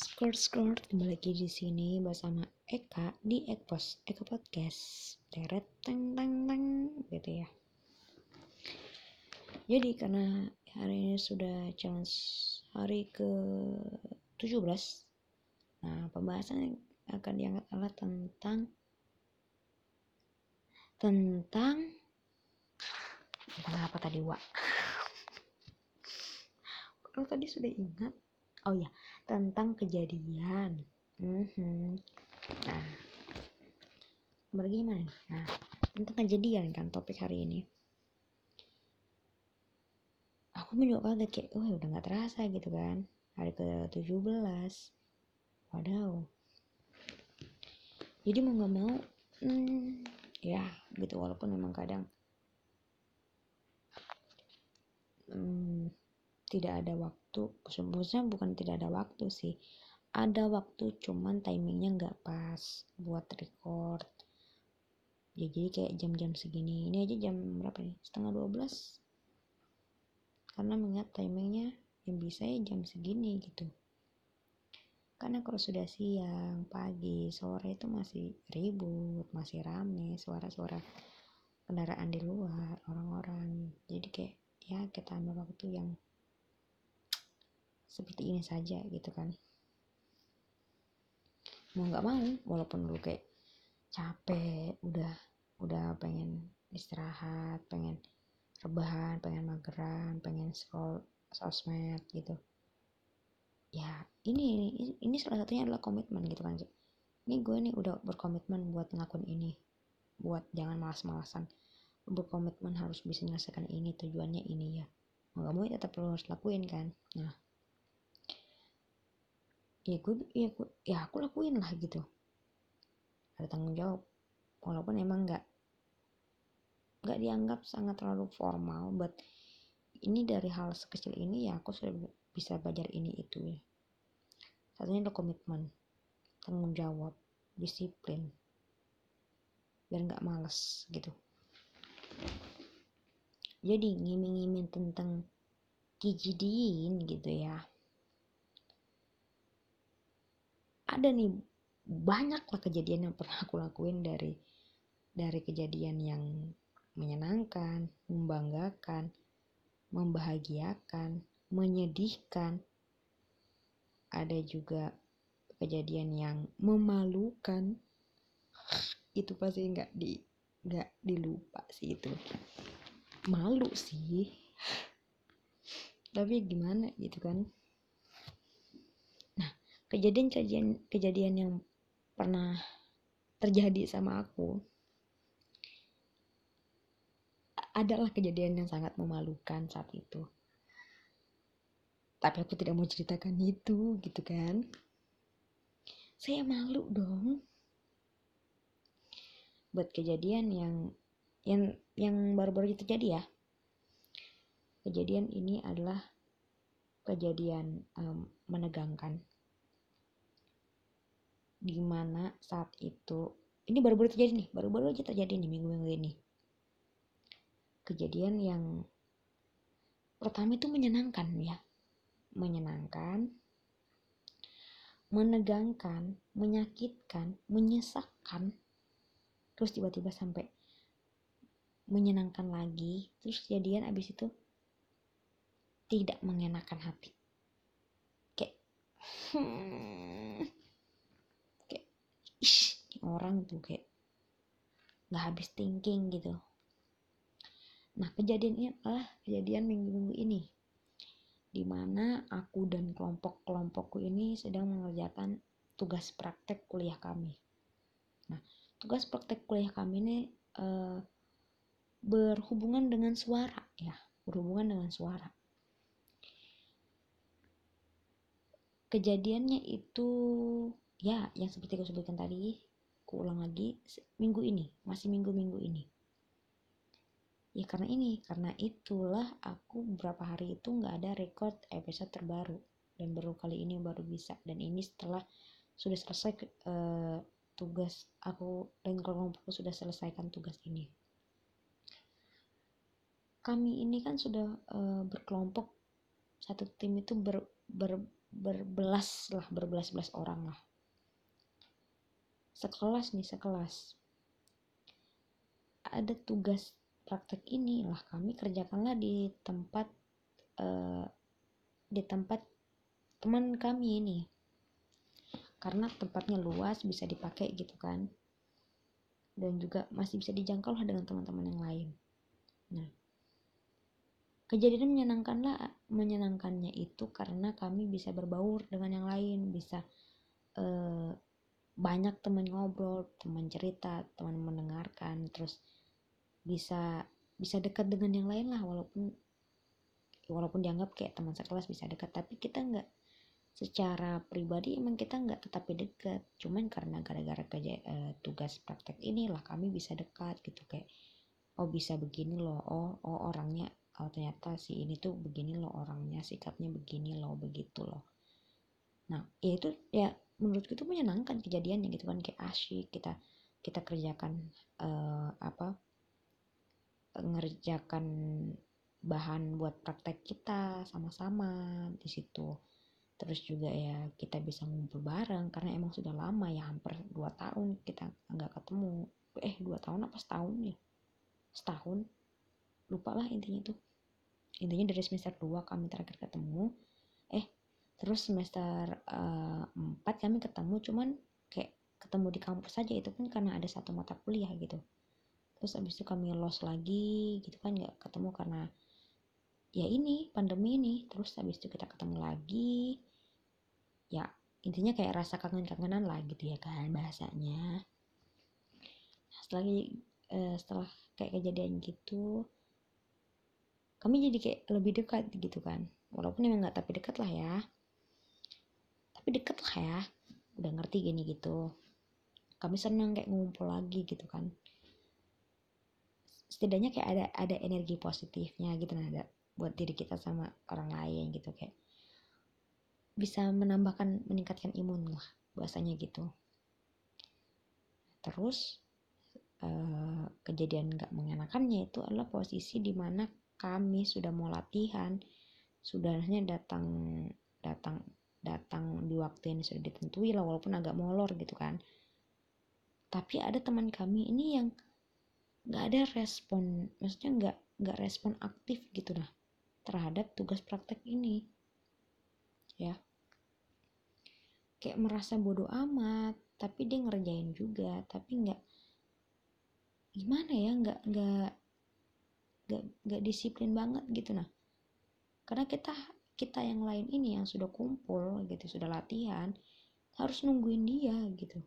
Skort skort kembali lagi di sini bersama Eka di Ekpos Eka Podcast. Teret teng teng teng gitu ya. Jadi karena hari ini sudah challenge hari ke 17 Nah, pembahasan akan diangkat adalah tentang tentang tentang apa tadi, Wak? Kalau tadi sudah ingat, oh ya, tentang kejadian. Mhm. Nah, bagaimana? Nah, tentang kejadian kan topik hari ini. Aku juga kaget kayak, oh udah nggak terasa gitu kan. Hari ke-17. Waduh. Jadi mau nggak mau, hmm, ya gitu walaupun memang kadang hmm, tidak ada waktu. Sebenarnya bukan tidak ada waktu sih. Ada waktu cuman timingnya nggak pas buat record. Ya jadi kayak jam-jam segini. Ini aja jam berapa nih? Setengah 12 karena mengingat timingnya yang bisa ya jam segini gitu. Karena kalau sudah siang pagi sore itu masih ribut masih rame suara-suara kendaraan di luar orang-orang. Jadi kayak ya kita ambil waktu yang seperti ini saja gitu kan. Mau nggak mau walaupun lu kayak capek udah udah pengen istirahat pengen rebahan pengen mageran pengen scroll sosmed gitu. Ya ini ini salah satunya adalah komitmen gitu kan ini gue nih udah berkomitmen buat ngelakuin ini. Buat jangan malas-malasan. Berkomitmen harus bisa menyelesaikan ini tujuannya ini ya. Mau gak mau ya tetap harus lakuin kan. Nah ya gue ya, gue, ya aku lakuin lah gitu. Ada tanggung jawab. Walaupun emang nggak nggak dianggap sangat terlalu formal but ini dari hal sekecil ini ya aku sudah bisa belajar ini itu ya. Satunya adalah komitmen tanggung jawab disiplin. Biar nggak males gitu. Jadi ngiming-ngiming tentang kejadian gitu ya ada nih banyak lah kejadian yang pernah aku lakuin dari dari kejadian yang menyenangkan, membanggakan, membahagiakan, menyedihkan. Ada juga kejadian yang memalukan. Itu pasti nggak di nggak dilupa sih itu. Malu sih. Tapi gimana gitu kan? Kejadian-kejadian kejadian yang pernah terjadi sama aku adalah kejadian yang sangat memalukan saat itu. Tapi aku tidak mau ceritakan itu gitu kan? Saya malu dong buat kejadian yang yang yang baru-baru terjadi ya. Kejadian ini adalah kejadian um, menegangkan di mana saat itu ini baru-baru terjadi nih baru-baru aja terjadi nih minggu-minggu ini. Kejadian yang pertama itu menyenangkan ya. Menyenangkan menegangkan menyakitkan menyesakkan. Terus tiba-tiba sampai menyenangkan lagi. Terus kejadian abis itu tidak mengenakan hati. Kayak hmm, ish orang tuh kayak nggak habis thinking gitu Nah, kejadian ini adalah kejadian minggu-minggu ini, di mana aku dan kelompok-kelompokku ini sedang mengerjakan tugas praktek kuliah kami. Nah, tugas praktek kuliah kami ini uh, berhubungan dengan suara, ya, berhubungan dengan suara. Kejadiannya itu, ya, yang seperti aku sebutkan tadi, aku ulang lagi, minggu ini, masih minggu-minggu ini. Ya karena ini karena itulah aku beberapa hari itu nggak ada record episode terbaru. Dan baru kali ini baru bisa. Dan ini setelah sudah selesai uh, tugas aku dan kelompokku sudah selesaikan tugas ini. Kami ini kan sudah uh, berkelompok. Satu tim itu ber, ber berbelas lah berbelas-belas orang lah sekelas nih sekelas. Ada tugas praktek ini lah kami kerjakanlah di tempat uh, di tempat teman kami ini. Karena tempatnya luas bisa dipakai gitu kan. Dan juga masih bisa dijangkau lah dengan teman-teman yang lain. Nah kejadian menyenangkanlah menyenangkannya itu karena kami bisa berbaur dengan yang lain bisa uh, banyak teman ngobrol teman cerita teman mendengarkan terus bisa bisa dekat dengan yang lain lah walaupun walaupun dianggap kayak teman sekelas bisa dekat tapi kita nggak secara pribadi emang kita nggak tetapi dekat. Cuman karena gara-gara kerja uh, tugas praktek inilah kami bisa dekat gitu kayak oh bisa begini loh oh oh orangnya oh ternyata si ini tuh begini loh orangnya sikapnya begini loh begitu loh. Nah ya itu ya menurutku itu menyenangkan kejadiannya gitu kan kayak asyik kita kita kerjakan uh, apa ngerjakan bahan buat praktek kita sama-sama di situ. Terus juga ya kita bisa ngumpul bareng karena emang sudah lama ya hampir dua tahun kita nggak ketemu. Eh dua tahun apa setahun ya? Setahun. Lupa lah intinya tuh. Intinya dari semester 2 kami terakhir ketemu eh terus semester uh, eh, 4 kami ketemu cuman kayak ketemu di kampus saja itu pun karena ada satu mata kuliah gitu. Terus abis itu kami los lagi gitu kan nggak ketemu karena ya ini pandemi ini. Terus abis itu kita ketemu lagi. Ya intinya kayak rasa kangen-kangenan lah gitu ya kan bahasanya. Setelah uh, setelah kayak kejadian gitu kami jadi kayak lebih dekat gitu kan. Walaupun emang nggak tapi dekat lah ya tapi deket lah ya. Udah ngerti gini gitu. Kami senang kayak ngumpul lagi gitu kan. Setidaknya kayak ada ada energi positifnya gitu nah ada buat diri kita sama orang lain gitu kayak bisa menambahkan meningkatkan imun lah bahasanya gitu. Terus uh, kejadian gak mengenakannya itu adalah posisi di mana kami sudah mau latihan. Sudahnya datang datang datang di waktu yang sudah ditentui lah walaupun agak molor gitu kan. Tapi ada teman kami ini yang nggak ada respon maksudnya nggak nggak respon aktif gitu nah terhadap tugas praktek ini. Ya. Kayak merasa bodoh amat tapi dia ngerjain juga tapi nggak gimana ya nggak nggak nggak nggak disiplin banget gitu nah. Karena kita kita yang lain ini yang sudah kumpul gitu sudah latihan harus nungguin dia gitu.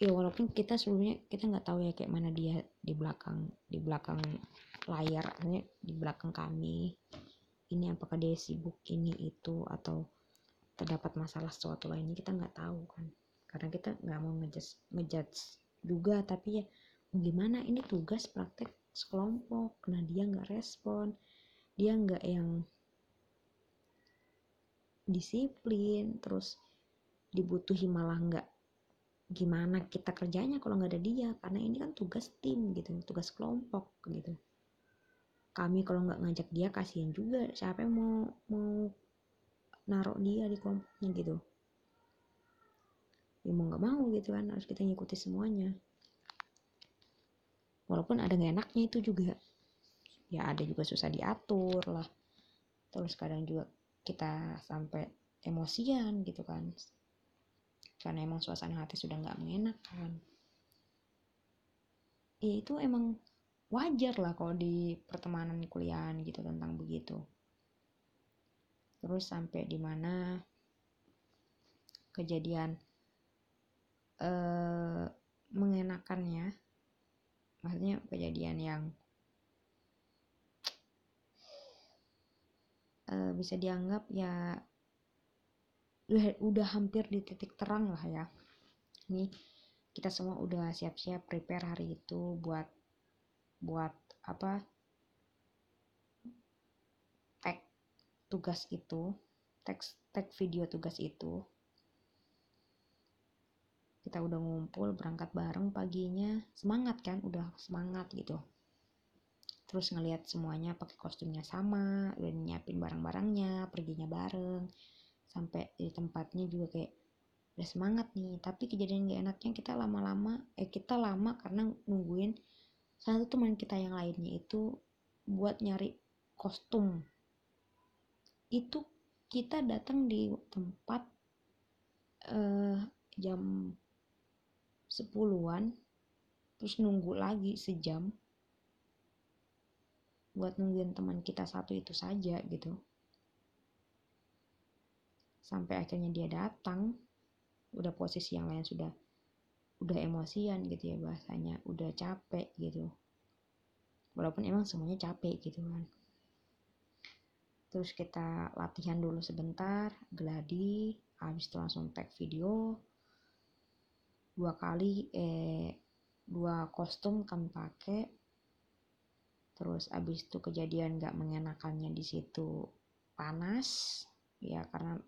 Ya walaupun kita sebelumnya kita nggak tahu ya kayak mana dia di belakang di belakang layar artinya di belakang kami. Ini apakah dia sibuk ini itu atau terdapat masalah sesuatu lainnya kita nggak tahu kan. Karena kita nggak mau ngejudge ngejudge juga tapi ya gimana ini tugas praktek sekelompok. Nah dia nggak respon dia nggak yang disiplin terus dibutuhi malah nggak gimana kita kerjanya kalau nggak ada dia. Karena ini kan tugas tim gitu tugas kelompok gitu. Kami kalau nggak ngajak dia kasihan juga siapa yang mau mau naruh dia di kelompoknya gitu. Ya mau nggak mau gitu kan harus kita ngikuti semuanya. Walaupun ada nggak enaknya itu juga ya ada juga susah diatur lah. Terus kadang juga kita sampai emosian gitu kan. Karena emang suasana hati sudah nggak mengenakan. Ya itu emang wajar lah kalau di pertemanan kuliahan gitu tentang begitu. Terus sampai di mana kejadian eh, mengenakannya. Maksudnya kejadian yang uh, bisa dianggap ya udah, udah hampir di titik terang lah ya. Ini kita semua udah siap-siap prepare hari itu buat buat apa tag tugas itu teks tag video tugas itu. Kita udah ngumpul berangkat bareng paginya. Semangat kan? Udah semangat gitu terus ngelihat semuanya pakai kostumnya sama udah nyiapin barang-barangnya perginya bareng. Sampai di tempatnya juga kayak udah semangat nih tapi kejadian gak enaknya kita lama-lama eh kita lama karena nungguin satu teman kita yang lainnya itu buat nyari kostum. Itu kita datang di tempat uh, jam 10-an terus nunggu lagi sejam buat nungguin teman kita satu itu saja gitu. Sampai akhirnya dia datang udah posisi yang lain sudah udah emosian gitu ya bahasanya udah capek gitu. Walaupun emang semuanya capek gitu kan. Terus kita latihan dulu sebentar geladi habis itu langsung tag video. Dua kali eh dua kostum kami pakai terus abis itu kejadian gak mengenakannya di situ panas ya karena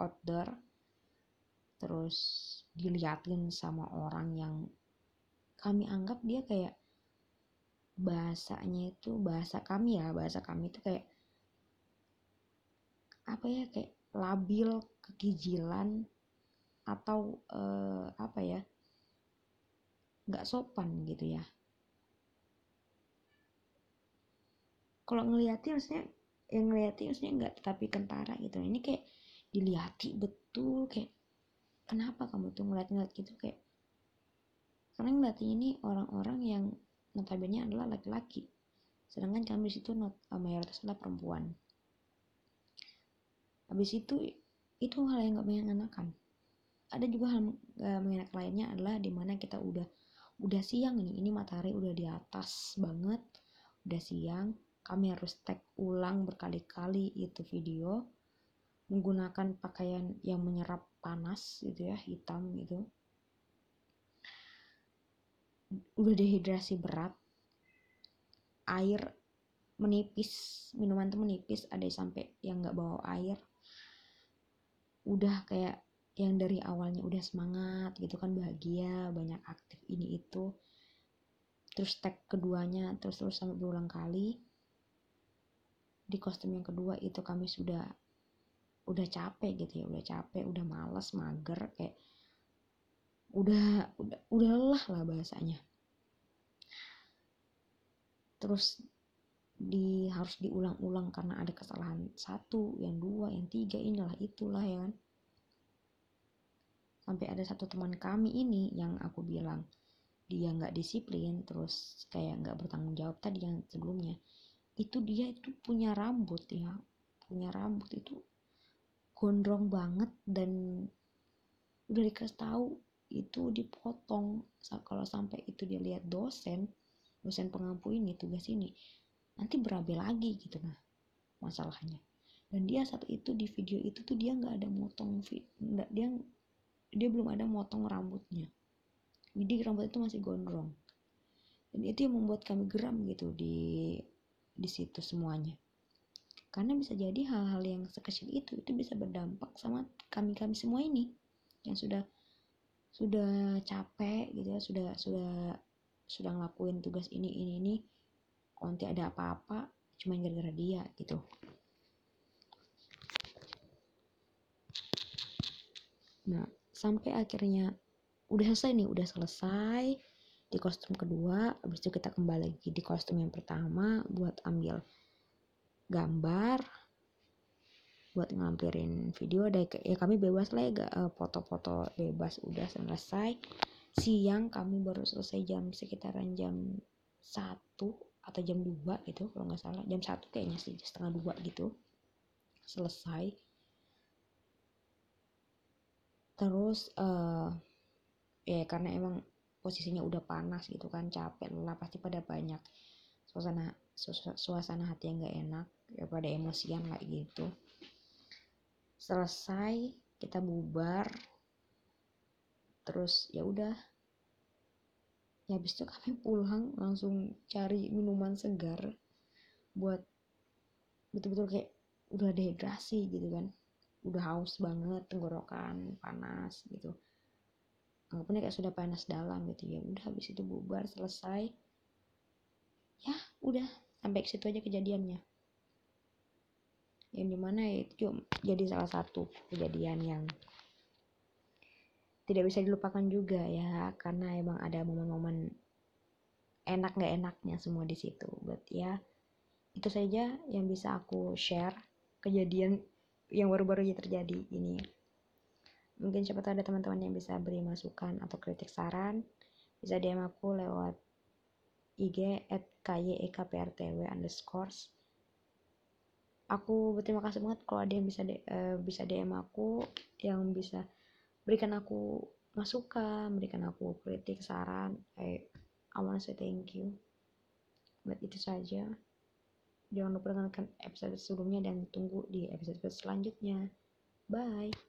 outdoor. Terus diliatin sama orang yang kami anggap dia kayak bahasanya itu bahasa kami ya bahasa kami itu kayak apa ya kayak labil kegijilan atau uh, apa ya nggak sopan gitu ya kalau ngeliatin maksudnya yang ngeliatin maksudnya nggak tetapi kentara gitu. Ini kayak dilihati betul kayak kenapa kamu tuh ngeliat-ngeliat gitu? Kayak karena ngeliatin ini orang-orang yang notabene adalah laki-laki. Sedangkan kami situ not, uh, mayoritas adalah perempuan. Habis itu itu hal yang gak mengenakan ada juga hal gak mengenakan lainnya adalah di mana kita udah udah siang nih. Ini matahari udah di atas banget udah siang kami harus tag ulang berkali-kali itu video menggunakan pakaian yang menyerap panas gitu ya hitam gitu. Udah dehidrasi berat air menipis minuman tuh menipis ada sampai yang nggak bawa air. Udah kayak yang dari awalnya udah semangat gitu kan bahagia banyak aktif ini itu. Terus tag keduanya terus terus sampai berulang kali di kostum yang kedua itu kami sudah udah capek gitu ya udah capek udah males mager kayak udah udah udah lelah lah bahasanya. Terus di harus diulang-ulang karena ada kesalahan satu yang dua yang tiga inilah itulah ya kan. Sampai ada satu teman kami ini yang aku bilang dia nggak disiplin terus kayak nggak bertanggung jawab tadi yang sebelumnya itu dia itu punya rambut ya. Punya rambut itu gondrong banget dan udah dikasih tahu itu dipotong. Kalau sampai itu dia lihat dosen dosen pengampu ini tugas ini nanti berabe lagi gitu nah masalahnya. Dan dia saat itu di video itu tuh dia nggak ada motong nggak dia dia belum ada motong rambutnya. Jadi rambut itu masih gondrong. Dan itu yang membuat kami geram gitu di di situ semuanya. Karena bisa jadi hal-hal yang sekecil itu itu bisa berdampak sama kami kami semua ini. Yang sudah sudah capek gitu ya sudah sudah sudah ngelakuin tugas ini ini ini. Nanti ada apa-apa cuma gara-gara dia gitu. Nah sampai akhirnya udah selesai nih udah selesai di kostum kedua habis itu kita kembali lagi di kostum yang pertama buat ambil gambar buat ngampirin video deh ya kami bebas lah ya eh, foto-foto bebas udah selesai. Siang kami baru selesai jam sekitaran jam satu atau jam 2 gitu kalau nggak salah. Jam satu kayaknya sih setengah dua gitu. Selesai. Terus uh, ya karena emang posisinya udah panas gitu kan capek lelah pasti pada banyak suasana suasana hati yang gak enak ya pada emosian lah gitu. Selesai kita bubar terus ya udah. Ya habis itu kami pulang langsung cari minuman segar buat betul-betul kayak udah dehidrasi gitu kan. Udah haus banget tenggorokan panas gitu anggapnya kayak sudah panas dalam gitu ya udah habis itu bubar selesai. Ya udah sampai ke situ aja kejadiannya. Yang di mana itu jadi salah satu kejadian yang tidak bisa dilupakan juga ya karena emang ada momen-momen enak nggak enaknya semua di situ. But ya itu saja yang bisa aku share kejadian yang baru-baru aja terjadi ini mungkin siapa tahu ada teman-teman yang bisa beri masukan atau kritik saran. Bisa DM aku lewat IG at kyekprtw underscores. Aku berterima kasih banget kalau ada yang bisa uh, bisa DM aku yang bisa berikan aku masukan berikan aku kritik saran. Eh I wanna say thank you. Buat itu saja. Jangan lupa dengarkan episode sebelumnya dan tunggu di episode selanjutnya. Bye